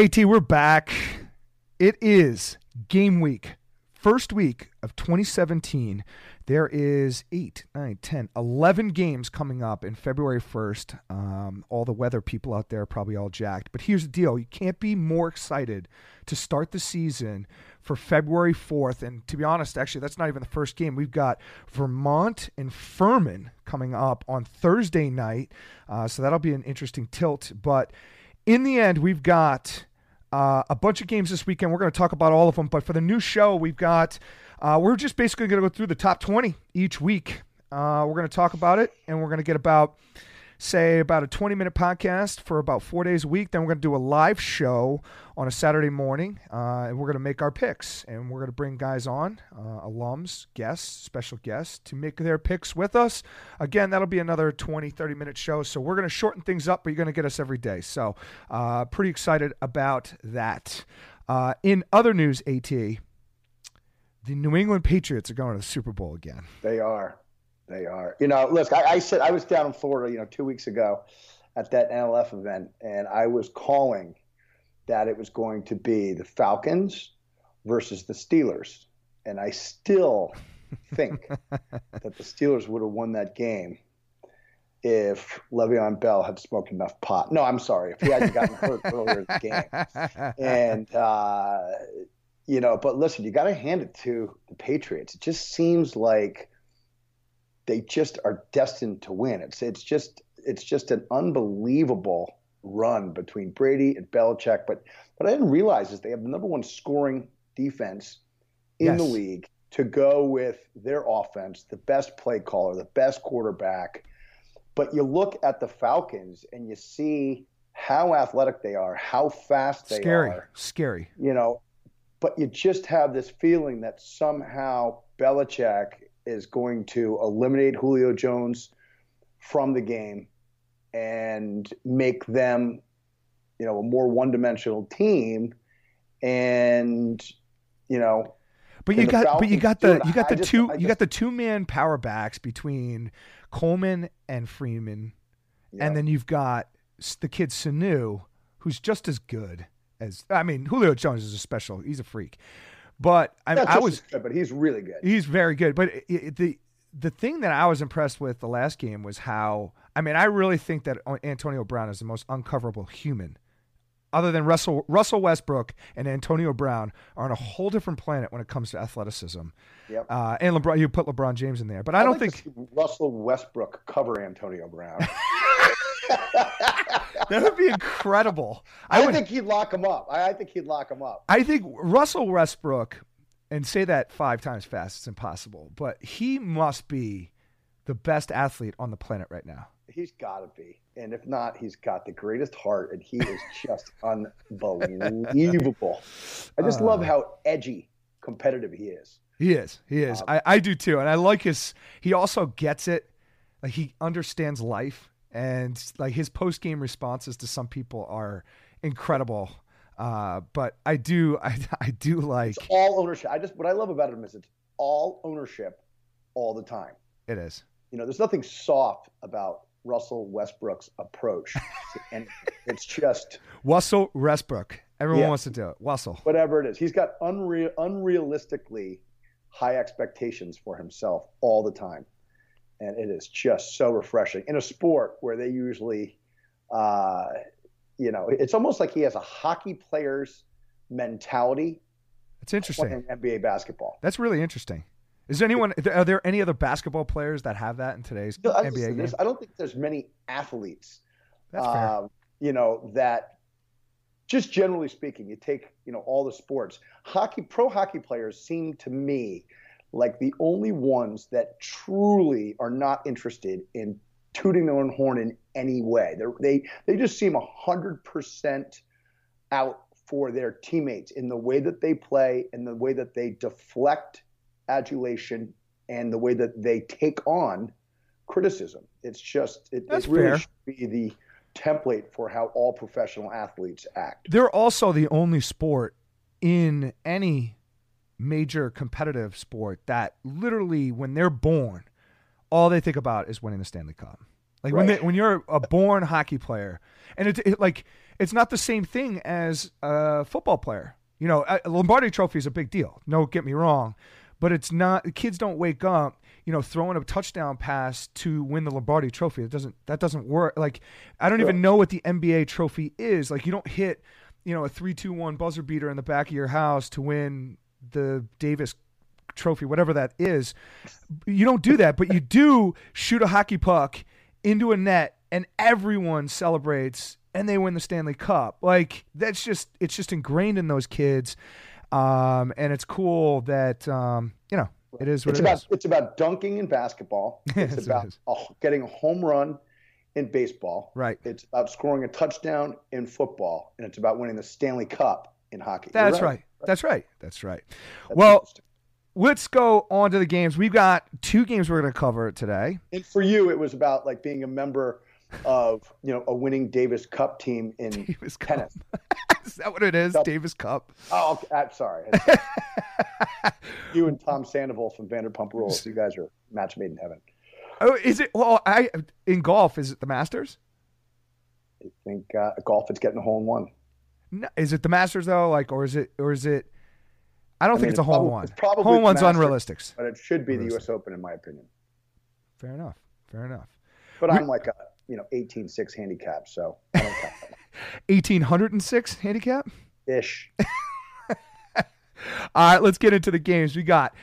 AT, we're back. It is game week, first week of 2017. There is 8, 9, 10, 11 games coming up in February 1st. Um, all the weather people out there are probably all jacked. But here's the deal you can't be more excited to start the season for February 4th. And to be honest, actually, that's not even the first game. We've got Vermont and Furman coming up on Thursday night. Uh, so that'll be an interesting tilt. But in the end, we've got uh, a bunch of games this weekend. We're going to talk about all of them. But for the new show, we've got, uh, we're just basically going to go through the top 20 each week. Uh, we're going to talk about it, and we're going to get about say about a 20 minute podcast for about four days a week. Then we're going to do a live show on a Saturday morning, uh, and we're going to make our picks. And we're going to bring guys on, uh, alums, guests, special guests, to make their picks with us. Again, that'll be another 20, 30 minute show. So we're going to shorten things up, but you're going to get us every day. So uh, pretty excited about that. Uh, in other news, AT, the New England Patriots are going to the Super Bowl again. They are. They are. You know, look, I, I said I was down in Florida, you know, two weeks ago at that NLF event, and I was calling that it was going to be the Falcons versus the Steelers. And I still think that the Steelers would have won that game if Le'Veon Bell had smoked enough pot. No, I'm sorry, if he hadn't gotten hurt earlier in the game. And, uh, you know, but listen, you got to hand it to the Patriots. It just seems like they just are destined to win. It's it's just it's just an unbelievable run between Brady and Belichick. But what I didn't realize is they have the number one scoring defense in yes. the league to go with their offense, the best play caller, the best quarterback. But you look at the Falcons and you see how athletic they are, how fast they Scary. are. Scary. Scary. You know, but you just have this feeling that somehow Belichick is going to eliminate Julio Jones from the game and make them, you know, a more one-dimensional team, and you know. But you got, but you got the, you got the just, two, just, you got the two-man power backs between Coleman and Freeman, yeah. and then you've got the kid Sanu, who's just as good as. I mean, Julio Jones is a special; he's a freak. But I, I was, good, but he's really good. He's very good. But it, it, the the thing that I was impressed with the last game was how I mean I really think that Antonio Brown is the most uncoverable human, other than Russell Russell Westbrook and Antonio Brown are on a whole different planet when it comes to athleticism. Yep. Uh, and LeBron, you put LeBron James in there, but I, I don't like think Russell Westbrook cover Antonio Brown. that would be incredible. I, I would, think he'd lock him up. I, I, think he'd lock him up. I think Russell Westbrook, and say that five times fast, it's impossible, but he must be the best athlete on the planet right now. He's got to be. And if not, he's got the greatest heart, and he is just unbelievable. I just uh, love how edgy, competitive he is. He is. He is. Um, I, I do too. And I like his, he also gets it. Like he understands life and like his post game responses to some people are incredible. Uh, but I do, I, I do like it's all ownership. I just what I love about him is it's all ownership, all the time. It is. You know, there's nothing soft about Russell Westbrook's approach, and it's just Russell Westbrook. Everyone yeah, wants to do it. Russell. Whatever it is, he's got unreal, unrealistically high expectations for himself all the time and it is just so refreshing in a sport where they usually, uh, you know, it's almost like he has a hockey player's mentality. That's interesting. NBA basketball. That's really interesting. Is there anyone? Are there any other basketball players that have that in today's no, NBA game? I don't think there's many athletes. That's um, fair. You know that. Just generally speaking, you take you know all the sports. Hockey, pro hockey players seem to me like the only ones that truly are not interested in tooting their own horn in any way. They're, they they just seem hundred percent out for their teammates in the way that they play, in the way that they deflect adulation, and the way that they take on criticism. It's just it, it really fair. should be the template for how all professional athletes act. They're also the only sport in any major competitive sport that literally, when they're born, all they think about is winning the Stanley Cup. Like when they, when you're a born hockey player, and it's it, like it's not the same thing as a football player. You know, a Lombardi Trophy is a big deal. No, get me wrong, but it's not. Kids don't wake up, you know, throwing a touchdown pass to win the Lombardi Trophy. It doesn't. That doesn't work. Like I don't even know what the NBA trophy is. Like you don't hit, you know, a three-two-one buzzer beater in the back of your house to win the Davis trophy, whatever that is. You don't do that, but you do shoot a hockey puck into a net and everyone celebrates and they win the Stanley Cup. Like that's just it's just ingrained in those kids. Um, and it's cool that um, you know, it is what It's it about is. it's about dunking in basketball. It's about is. a, getting a home run in baseball. Right. It's about scoring a touchdown in football, and it's about winning the Stanley Cup in hockey. That's right. That's right. That's right. That's well, let's go on to the games. We've got two games we're going to cover today. and for you, it was about like being a member of you know a winning Davis Cup team in Davis tennis. is that what it is? Cup. Davis Cup. Oh, okay. I'm sorry. you and Tom Sandoval from Vanderpump Rules. You guys are match made in heaven. Oh, is it? Well, I in golf is it the Masters? I think uh, golf. It's getting a hole in one. No, is it the Masters though? Like, or is it? Or is it? I don't I think mean, it's a hole in one. probably hole in one's unrealistic. but it should be the U.S. Open in my opinion. Fair enough. Fair enough. But I'm like a you know 18-6 handicap, so I don't count Eighteen hundred and six handicap. ish. All right, let's get into the games. We got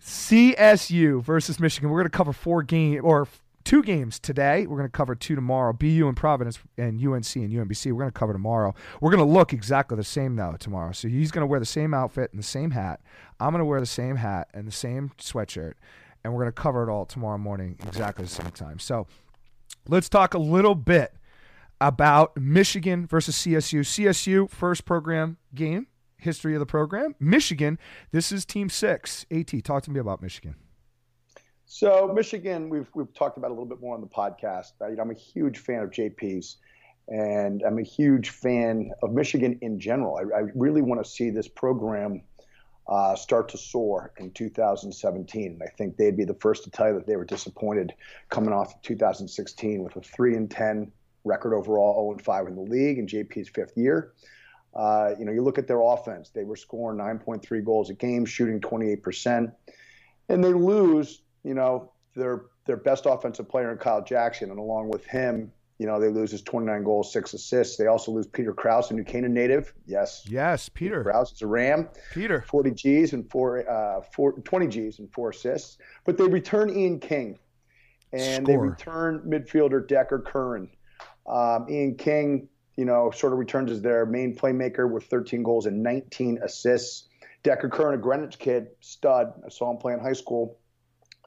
CSU versus Michigan. We're going to cover four game or two games today. We're going to cover two tomorrow. BU and Providence and UNC and UMBC. We're going to cover tomorrow. We're going to look exactly the same though tomorrow. So he's going to wear the same outfit and the same hat. I'm going to wear the same hat and the same sweatshirt, and we're going to cover it all tomorrow morning exactly the same time. So let's talk a little bit about Michigan versus CSU. CSU first program game, history of the program. Michigan, this is team six. AT, talk to me about Michigan. So Michigan, we've we've talked about a little bit more on the podcast. I, I'm a huge fan of JP's, and I'm a huge fan of Michigan in general. I, I really want to see this program uh, start to soar in 2017. And I think they'd be the first to tell you that they were disappointed coming off of 2016 with a three and 10 record overall, 0 and 5 in the league in JP's fifth year. Uh, you know, you look at their offense; they were scoring 9.3 goals a game, shooting 28 percent, and they lose you know, their their best offensive player in Kyle Jackson, and along with him, you know, they lose his 29 goals, six assists. They also lose Peter Krause, a New Canaan native. Yes, Yes, Peter. Krause is a Ram, Peter. 40 G's and four, uh, four 20 G's and four assists. But they return Ian King, and they return midfielder Decker Curran. Um, Ian King, you know, sort of returns as their main playmaker with 13 goals and 19 assists. Decker Curran, a Greenwich kid, stud. I saw him play in high school.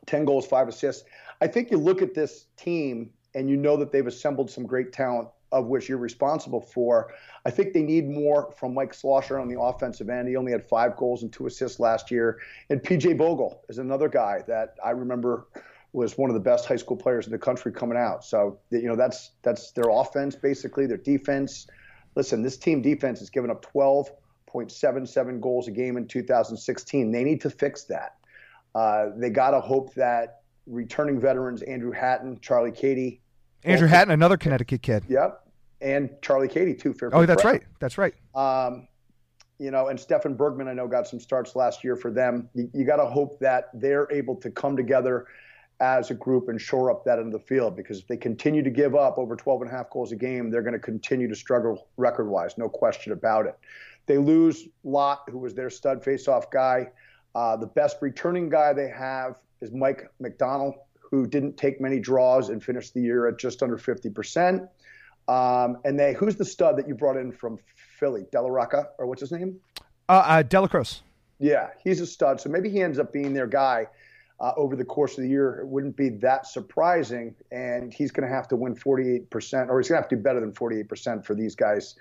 10 goals, five assists. I think you look at this team and you know that they've assembled some great talent of which you're responsible for. I think they need more from Mike Slosher on the offensive end. He only had five goals and two assists last year. And PJ Bogle is another guy that I remember was one of the best high school players in the country coming out. So, you know, that's that's their offense basically, their defense. Listen, this team defense has given up 12.77 goals a game in 2016. They need to fix that. Uh, they got to hope that returning veterans Andrew Hatton, Charlie Katie, Andrew Hatton, another Connecticut kid. yep, and Charlie Katie too. Fairfield Oh, that's Prep. right. That's right. Um, you know, and Stefan Bergman, I know, got some starts last year for them. You, you got to hope that they're able to come together as a group and shore up that end of the field because if they continue to give up over 12 and a half goals a game, they're going to continue to struggle record wise, no question about it. They lose Lott, who was their stud faceoff guy. Uh, the best returning guy they have is Mike McDonald, who didn't take many draws and finished the year at just under 50%. Um, and they, who's the stud that you brought in from Philly? Della Rocca, or what's his name? Uh, uh. Yeah, he's a stud. So maybe he ends up being their guy uh, over the course of the year. It wouldn't be that surprising. And he's going to have to win 48%, or he's going to have to do better than 48% for these guys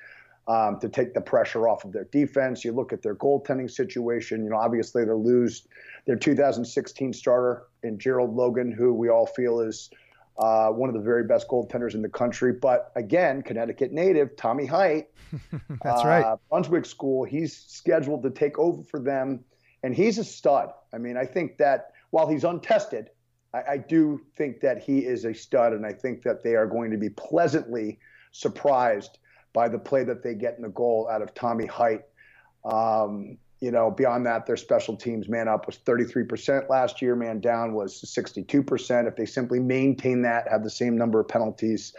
um, to take the pressure off of their defense. You look at their goaltending situation. You know, obviously they lose their 2016 starter in Gerald Logan, who we all feel is uh, one of the very best goaltenders in the country. But again, Connecticut native Tommy Height, That's uh, right. Brunswick School. He's scheduled to take over for them, and he's a stud. I mean, I think that while he's untested, I, I do think that he is a stud, and I think that they are going to be pleasantly surprised by the play that they get in the goal out of Tommy Height. Um, you know, beyond that, their special teams man up was 33% last year, man down was 62%. If they simply maintain that, have the same number of penalties,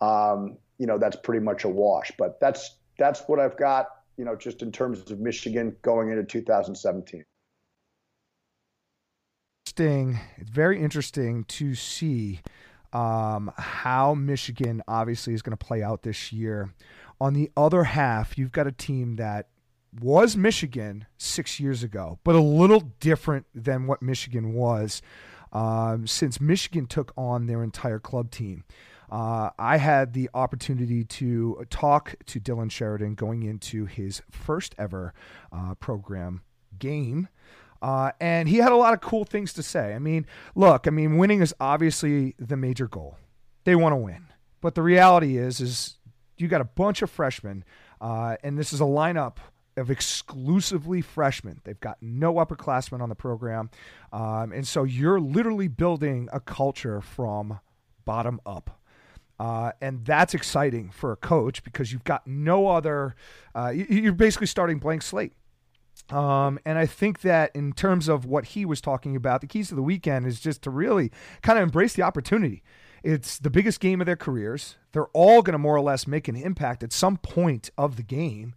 um, you know, that's pretty much a wash. But that's that's what I've got, you know, just in terms of Michigan going into 2017. Interesting. It's very interesting to see um, how Michigan obviously is going to play out this year. On the other half, you've got a team that was Michigan six years ago, but a little different than what Michigan was um, since Michigan took on their entire club team. Uh, I had the opportunity to talk to Dylan Sheridan going into his first ever uh, program game. Uh, and he had a lot of cool things to say. I mean, look, I mean, winning is obviously the major goal. They want to win, but the reality is, is you got a bunch of freshmen, uh, and this is a lineup of exclusively freshmen. They've got no upperclassmen on the program. Um, and so you're literally building a culture from bottom up. Uh, and that's exciting for a coach because you've got no other, uh, you're basically starting blank slate. Um, and I think that in terms of what he was talking about, the keys to the weekend is just to really kind of embrace the opportunity. It's the biggest game of their careers. They're all going to more or less make an impact at some point of the game.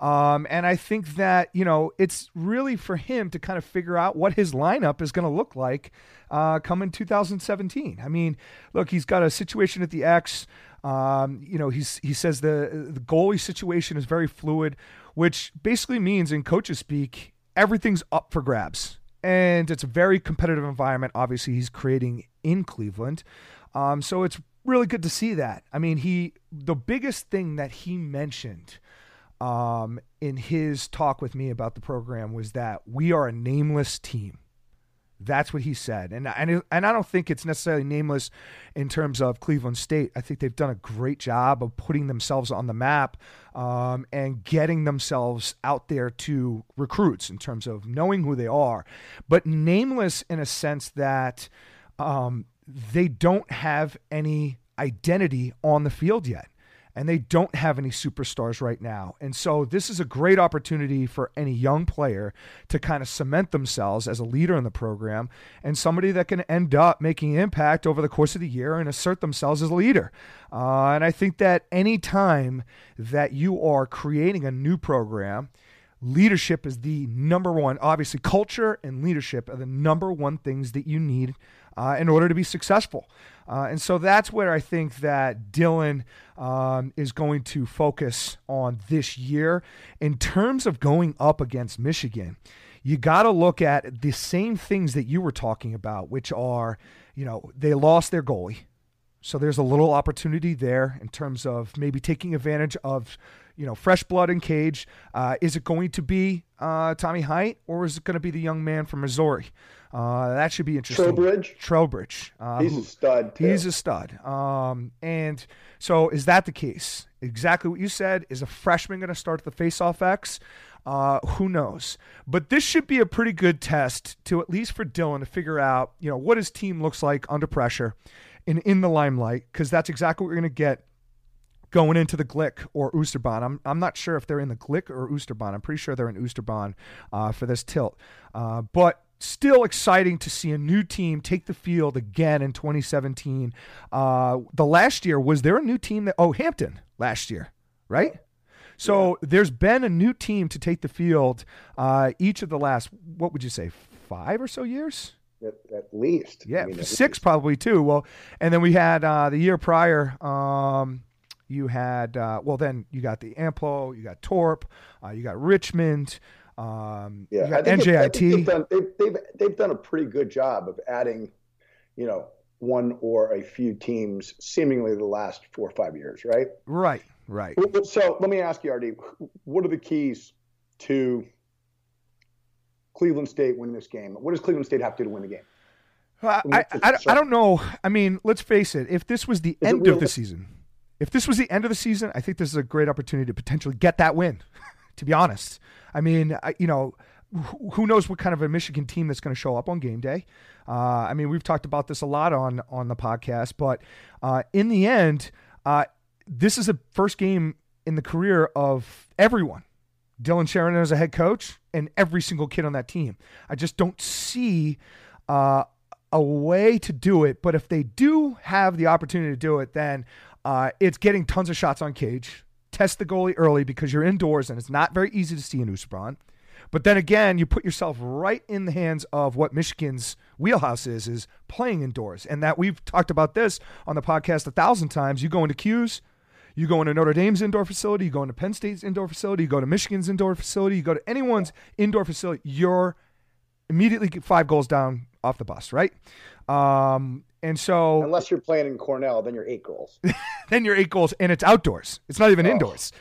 Um, and I think that, you know, it's really for him to kind of figure out what his lineup is going to look like uh, coming 2017. I mean, look, he's got a situation at the X. Um, you know, he's, he says the, the goalie situation is very fluid, which basically means in coaches speak, everything's up for grabs. And it's a very competitive environment. Obviously, he's creating in Cleveland. Um, so it's really good to see that. I mean, he, the biggest thing that he mentioned um, in his talk with me about the program was that we are a nameless team. That's what he said, and and and I don't think it's necessarily nameless in terms of Cleveland State. I think they've done a great job of putting themselves on the map um, and getting themselves out there to recruits in terms of knowing who they are, but nameless in a sense that um, they don't have any identity on the field yet and they don't have any superstars right now. And so this is a great opportunity for any young player to kind of cement themselves as a leader in the program and somebody that can end up making impact over the course of the year and assert themselves as a leader. Uh, and I think that any time that you are creating a new program, leadership is the number one. Obviously, culture and leadership are the number one things that you need uh, in order to be successful. Uh, and so that's where I think that Dylan um, is going to focus on this year. In terms of going up against Michigan, you got to look at the same things that you were talking about, which are, you know, they lost their goalie. So there's a little opportunity there in terms of maybe taking advantage of, you know, fresh blood in cage. Uh, is it going to be uh, Tommy Height or is it going to be the young man from Missouri? Uh, that should be interesting. Trowbridge. Trowbridge. Uh, he's who, a stud. Too. He's a stud. Um, and so is that the case? Exactly what you said. Is a freshman going to start the face-off X? Uh, who knows? But this should be a pretty good test to at least for Dylan to figure out, you know, what his team looks like under pressure and in the limelight, because that's exactly what we're going to get going into the Glick or Oosterbaan. I'm, I'm not sure if they're in the Glick or Oosterbaan. I'm pretty sure they're in Oosterbaan uh, for this tilt. Uh, but still exciting to see a new team take the field again in 2017. Uh, the last year, was there a new team that, oh, Hampton last year, right? So yeah. there's been a new team to take the field uh, each of the last, what would you say, five or so years? At, at least. Yeah, I mean, six least. probably too. Well, and then we had uh, the year prior, um, you had, uh, well, then you got the Amplo, you got Torp, uh, you got Richmond. Um, yeah, I think NJIT. they've, done, they've, they've, they've done a pretty good job of adding, you know, one or a few teams seemingly the last four or five years, right? Right, right. So let me ask you, RD, what are the keys to Cleveland State winning this game? What does Cleveland State have to do to win the game? I, I, I, I, don't know. I mean, let's face it. If this was the Is end of the season, if this was the end of the season, I think this is a great opportunity to potentially get that win. to be honest, I mean, I, you know, who knows what kind of a Michigan team that's going to show up on game day. Uh, I mean, we've talked about this a lot on on the podcast, but uh, in the end, uh, this is a first game in the career of everyone. Dylan Sheridan as a head coach and every single kid on that team. I just don't see uh, a way to do it. But if they do have the opportunity to do it, then uh, it's getting tons of shots on cage. Test the goalie early because you're indoors and it's not very easy to see in Oosterbaan. But then again, you put yourself right in the hands of what Michigan's wheelhouse is, is playing indoors. And that we've talked about this on the podcast a thousand times. You go into Q's, you go into Notre Dame's indoor facility, you go into Penn State's indoor facility, you go to Michigan's indoor facility, you go to anyone's indoor facility, you're immediately five goals down off the bus, right? Um, and so, unless you're playing in Cornell, then you're eight goals. then you're eight goals, and it's outdoors. It's not even oh. indoors.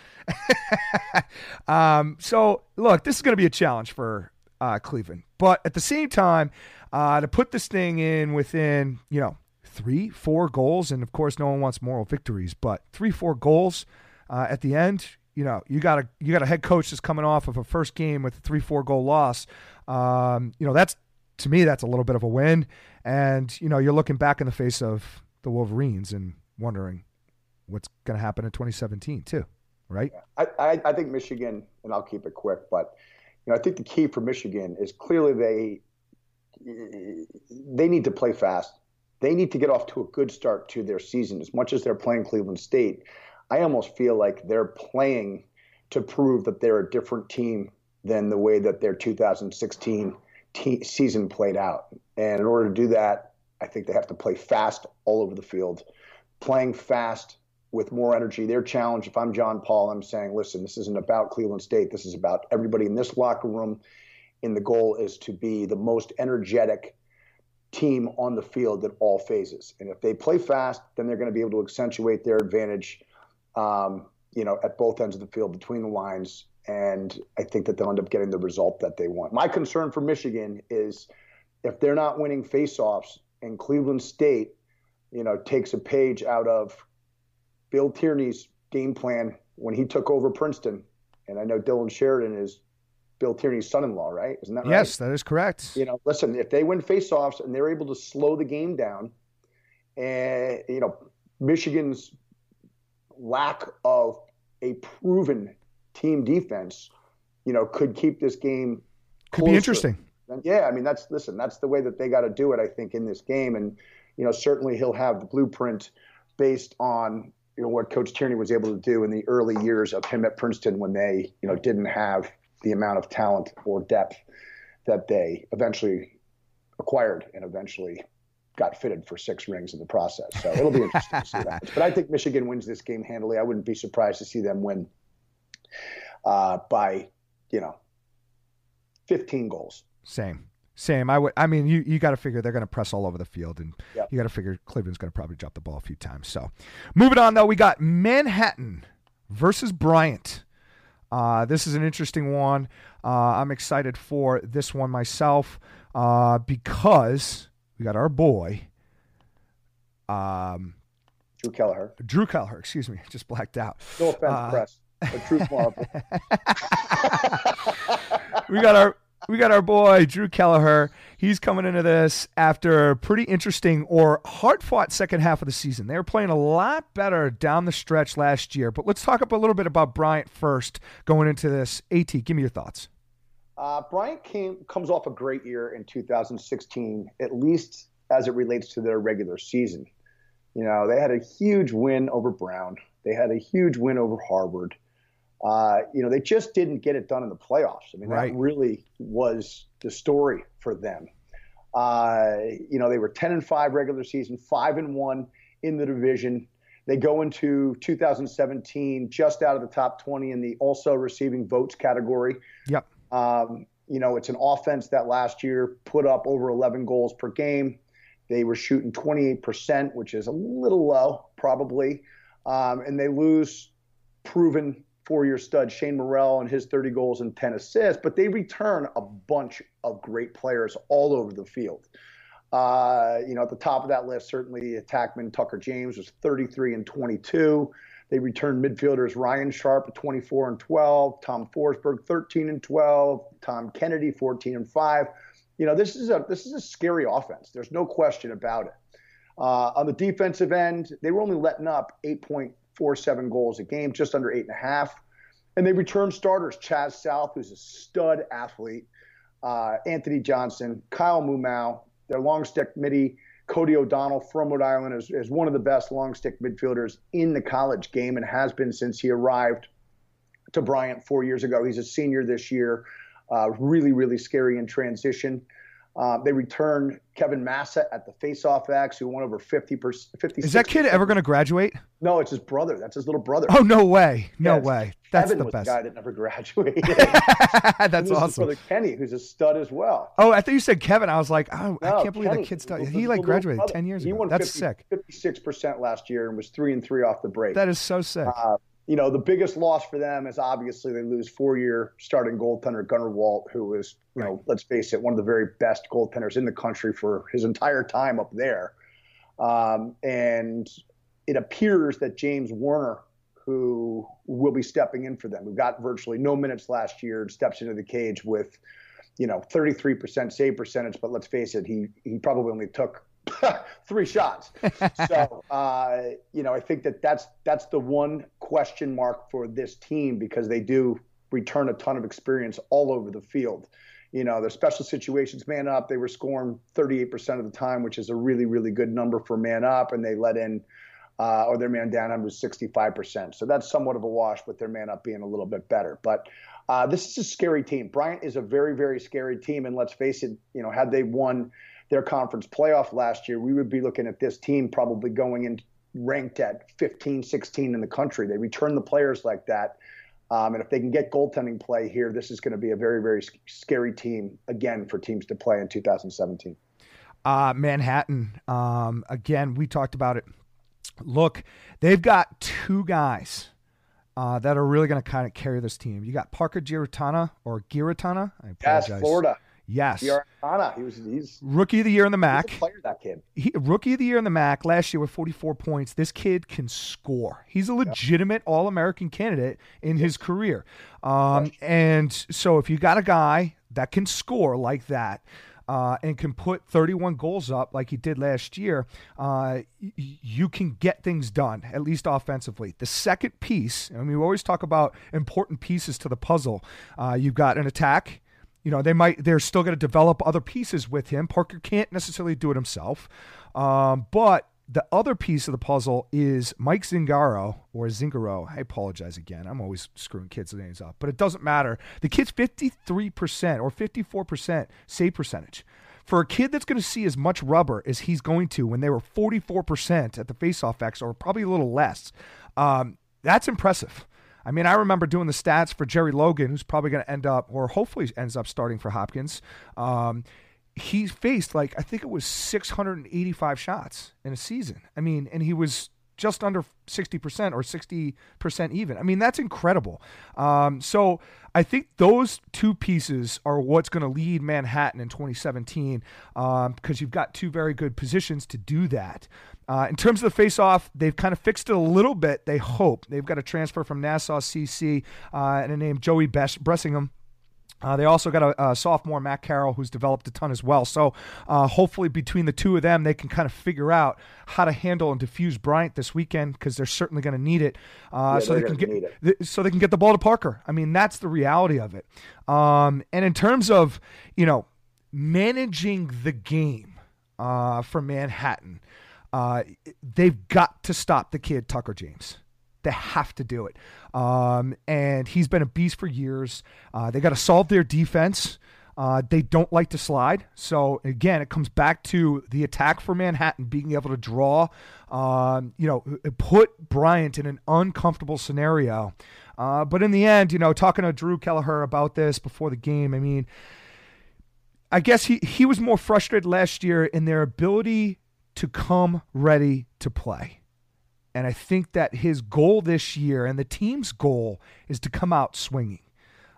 um, so look, this is going to be a challenge for uh, Cleveland, but at the same time, uh, to put this thing in within you know three, four goals, and of course, no one wants moral victories, but three, four goals uh, at the end. You know, you got a you got a head coach that's coming off of a first game with a three, four goal loss. Um, you know, that's to me, that's a little bit of a win. And you know, you're looking back in the face of the Wolverines and wondering what's going to happen in 2017 too right? I, I, I think Michigan, and I'll keep it quick, but you know, I think the key for Michigan is clearly they they need to play fast. They need to get off to a good start to their season. As much as they're playing Cleveland State, I almost feel like they're playing to prove that they're a different team than the way that their 2016 te- season played out. And in order to do that, I think they have to play fast all over the field. Playing fast with more energy. Their challenge, if I'm John Paul, I'm saying, listen, this isn't about Cleveland State. This is about everybody in this locker room. And the goal is to be the most energetic team on the field at all phases. And if they play fast, then they're going to be able to accentuate their advantage, um, you know, at both ends of the field between the lines. And I think that they'll end up getting the result that they want. My concern for Michigan is if they're not winning faceoffs and Cleveland State, you know, takes a page out of Bill Tierney's game plan when he took over Princeton, and I know Dylan Sheridan is Bill Tierney's son-in-law, right? Isn't that right? Yes, that is correct. You know, listen, if they win faceoffs and they're able to slow the game down, and you know, Michigan's lack of a proven team defense, you know, could keep this game could closer. be interesting. And yeah, I mean, that's listen, that's the way that they got to do it. I think in this game, and you know, certainly he'll have the blueprint based on you know what Coach Tierney was able to do in the early years of him at Princeton when they you know didn't have the amount of talent or depth that they eventually acquired and eventually got fitted for six rings in the process. So it'll be interesting to see that. But I think Michigan wins this game handily. I wouldn't be surprised to see them win uh, by you know 15 goals. Same. Same. I would. I mean, you you got to figure they're going to press all over the field, and yep. you got to figure Cleveland's going to probably drop the ball a few times. So, moving on though, we got Manhattan versus Bryant. Uh, this is an interesting one. Uh, I'm excited for this one myself uh, because we got our boy, um, Drew Kelleher. Drew Kelleher. Excuse me, just blacked out. No offense, uh, press, but Drew we got our we got our boy Drew Kelleher. He's coming into this after a pretty interesting or hard fought second half of the season. They were playing a lot better down the stretch last year. But let's talk up a little bit about Bryant first going into this. AT, give me your thoughts. Uh, Bryant came comes off a great year in 2016, at least as it relates to their regular season. You know, they had a huge win over Brown. They had a huge win over Harvard. Uh, you know, they just didn't get it done in the playoffs. I mean, right. that really was the story for them. Uh, you know, they were 10 and 5 regular season, 5 and 1 in the division. They go into 2017 just out of the top 20 in the also receiving votes category. Yep. Um, you know, it's an offense that last year put up over 11 goals per game. They were shooting 28%, which is a little low, probably. Um, and they lose proven four-year stud Shane Morrell and his 30 goals and 10 assists, but they return a bunch of great players all over the field. Uh, you know, at the top of that list, certainly attackman Tucker James was 33 and 22. They returned midfielders Ryan Sharp at 24 and 12, Tom Forsberg 13 and 12, Tom Kennedy 14 and 5. You know, this is a this is a scary offense. There's no question about it. Uh, on the defensive end, they were only letting up 8.47 goals a game, just under eight and a half. And they return starters Chaz South, who's a stud athlete, uh, Anthony Johnson, Kyle Mumau, their long stick midi, Cody O'Donnell from Rhode Island is, is one of the best long stick midfielders in the college game and has been since he arrived to Bryant four years ago. He's a senior this year. Uh, really, really scary in transition. Uh, they return Kevin Massa at the faceoff X, who won over 50 50 Is that kid ever going to graduate? No, it's his brother. That's his little brother. Oh, no way. No Yes. way. That's Kevin the was best. the guy that never graduated. That's this His awesome. brother Kenny, who's a stud as well. Oh, I thought you said Kevin. I was like, oh, I can't believe Kenny, that kid the- He like graduated brother. 10 years he ago. That's 50, sick. 56% last year and was 3 and 3 off the break. That is so sick. Uh, you know, the biggest loss for them is obviously they lose four-year starting goaltender Gunnar Waldt, who was, you know, let's face it, one of the very best goaltenders in the country for his entire time up there. Um, and it appears that James Warner, who will be stepping in for them, who got virtually no minutes last year, and steps into the cage with, you know, 33% save percentage. But let's face it, he he probably only took three shots. so uh, you know, I think that that's that's the one question mark for this team because they do return a ton of experience all over the field. You know, their special situations man up, they were scoring 38% of the time, which is a really, really good number for man up, and they let in uh, or their man down was 65%. So that's somewhat of a wash with their man up being a little bit better. But uh, this is a scary team. Bryant is a very, very scary team. And let's face it, you know, had they won their conference playoff last year, we would be looking at this team probably going in ranked at 15, 16 in the country. They return the players like that. Um, and if they can get goaltending play here, this is going to be a very, very scary team again for teams to play in 2017. Uh, Manhattan. Um, again, we talked about it. Look, they've got two guys uh, that are really going to kind of carry this team. You got Parker Giarratana or Giarratana. I Yes, apologize. Florida. Yes. He was he's, Rookie of the year in the MAAC. player, that kid. he, rookie of the year in the MAAC last year with 44 points. This kid can score. He's a legitimate All American candidate in his career. Um, and so if you got a guy that can score like that, uh, and can put 31 goals up like he did last year, uh, y- you can get things done, at least offensively. The second piece, I mean, we always talk about important pieces to the puzzle. Uh, you've got an attack, you know, they might they're still going to develop other pieces with him. Parker can't necessarily do it himself, um, but the other piece of the puzzle is Mike Zingaro or Zingaro. I apologize again. I'm always screwing kids' names up, but it doesn't matter. The kid's 53% or 54% save percentage. For a kid that's going to see as much rubber as he's going to when they were 44% at the faceoff X or probably a little less, um, that's impressive. I mean, I remember doing the stats for Jerry Logan, who's probably going to end up, or hopefully ends up starting for Hopkins. Um, he faced like I think it was 685 shots in a season. I mean, and he was just under 60% or 60% even. I mean, that's incredible. Um, so I think those two pieces are what's going to lead Manhattan in 2017 um, because you've got two very good positions to do that. Uh, in terms of the face-off, they've kind of fixed it a little bit. They hope they've got a transfer from Nassau CC uh, and a name Joey Bes- Bressingham. Uh, they also got a, a sophomore, Matt Carroll, who's developed a ton as well. So uh, hopefully, between the two of them, they can kind of figure out how to handle and defuse Bryant this weekend because they're certainly going to need it. Uh, Yeah, so they can get th- so they can get the ball to Parker. I mean, that's the reality of it. Um, and in terms of you know managing the game uh, for Manhattan, uh, they've got to stop the kid Tucker James. They have to do it. Um, and he's been a beast for years. Uh, they got to solve their defense. Uh, they don't like to slide. So again, it comes back to the attack for Manhattan being able to draw, um, you know, put Bryant in an uncomfortable scenario. Uh, but in the end, you know, talking to Drew Kelleher about this before the game, I mean, I guess he, he was more frustrated last year in their ability to come ready to play. And I think that his goal this year and the team's goal is to come out swinging.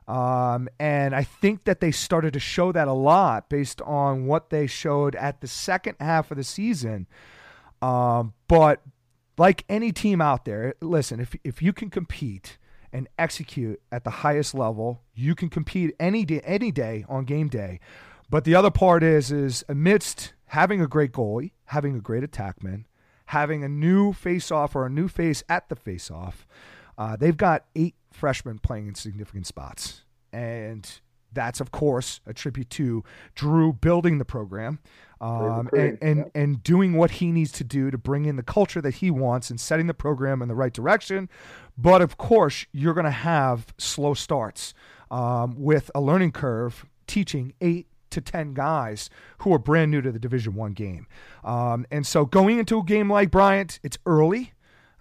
Um, and I think that they started to show that a lot based on what they showed at the second half of the season. Um, but like any team out there, listen, if if you can compete and execute at the highest level, you can compete any day any day on game day. But the other part is is amidst having a great goalie, having a great attackman, having a new face-off or a new face at the face-off, uh, they've got eight freshmen playing in significant spots, and that's of course a tribute to Drew building the program um, and and, and doing what he needs to do to bring in the culture that he wants and setting the program in the right direction. But of course, you're going to have slow starts um, with a learning curve teaching eight to 10 guys who are brand new to the division one game um, and so going into a game like bryant it's early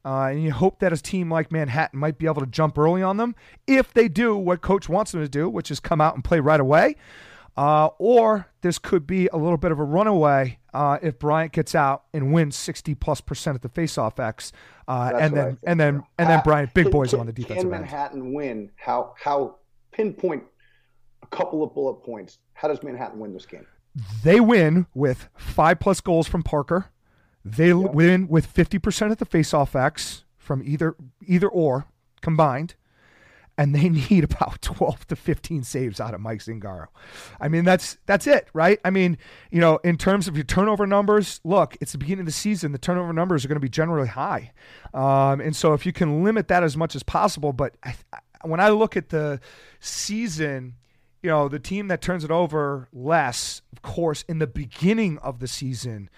uh, and you hope that a team like Manhattan might be able to jump early on them if they do what coach wants them to do, which is come out and play right away. Uh, or this could be a little bit of a runaway uh, if Bryant gets out and wins 60 plus percent at the faceoff X, uh, and then and then and then Bryant big boys can, on the defensive can Manhattan end. win? How how pinpoint a couple of bullet points? How does Manhattan win this game? They win with five plus goals from Parker. They yep. win with 50% of the faceoff X from either either or combined, and they need about 12 to 15 saves out of Mike Zingaro. I mean, that's that's it, right? I mean, you know, in terms of your turnover numbers, look, it's the beginning of the season. The turnover numbers are going to be generally high, um, and so if you can limit that as much as possible, but I, when I look at the season you know, the team that turns it over less, of course, in the beginning of the season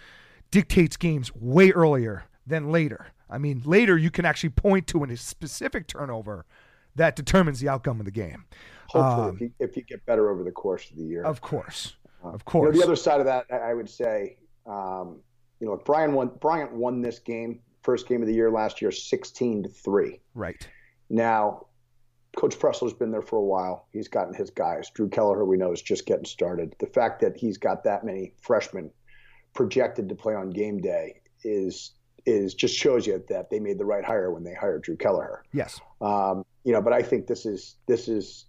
dictates games way earlier than later. I mean, later you can actually point to a specific turnover that determines the outcome of the game. Hopefully, um, if, you, if, you, get better over the course of the year. Of course, uh, of course. You know, the other side of that, I would say, um, you know, Brian won. Bryant won this game, first game of the year last year, sixteen to three. Right. Now, Coach Pressler's been there for a while. He's gotten his guys. Drew Kelleher, we know, is just getting started. The fact that he's got that many freshmen projected to play on game day is is just shows you that they made the right hire when they hired Drew Kelleher. Yes. Um, you know, but I think this is this is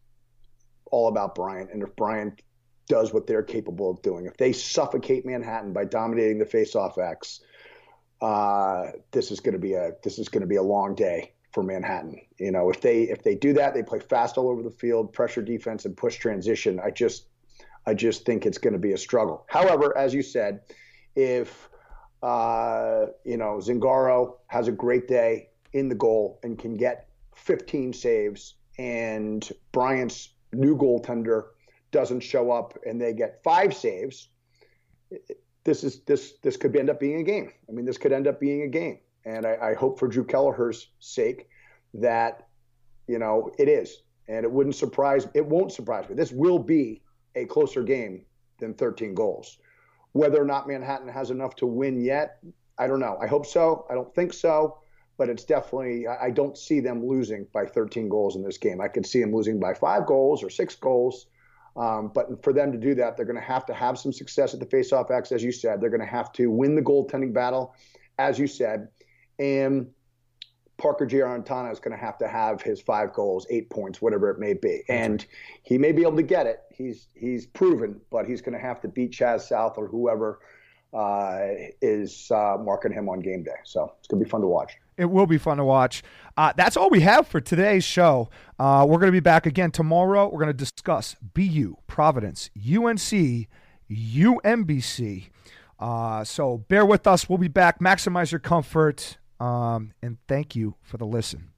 all about Bryant, and if Bryant does what they're capable of doing, if they suffocate Manhattan by dominating the faceoff X, uh, this is going to be a this is going to be a long day for Manhattan. You know, if they if they do that, they play fast all over the field, pressure defense, and push transition. I just I just think it's going to be a struggle. However, as you said if uh, you know Zingaro has a great day in the goal and can get 15 saves, and Bryant's new goaltender doesn't show up and they get five saves, this is this this could end up being a game. I mean, this could end up being a game, and I, I hope for Drew Kelleher's sake that you know it is, and it wouldn't surprise it won't surprise me. This will be a closer game than 13 goals. Whether or not Manhattan has enough to win yet, I don't know. I hope so. I don't think so, but it's definitely, I don't see them losing by 13 goals in this game. I could see them losing by five goals or six goals. Um, but for them to do that, they're going to have to have some success at the faceoff X, as you said. They're going to have to win the goaltending battle, as you said. And Parker Giarratana is going to have to have his five goals, eight points, whatever it may be, and he may be able to get it. He's he's proven, but he's going to have to beat Chaz South or whoever uh, is uh, marking him on game day. So it's going to be fun to watch. It will be fun to watch. Uh, that's all we have for today's show. Uh, we're going to be back again tomorrow. We're going to discuss BU, Providence, UNC, UMBC. Uh, so bear with us. We'll be back. Maximize your comfort. Um, and thank you for the listen.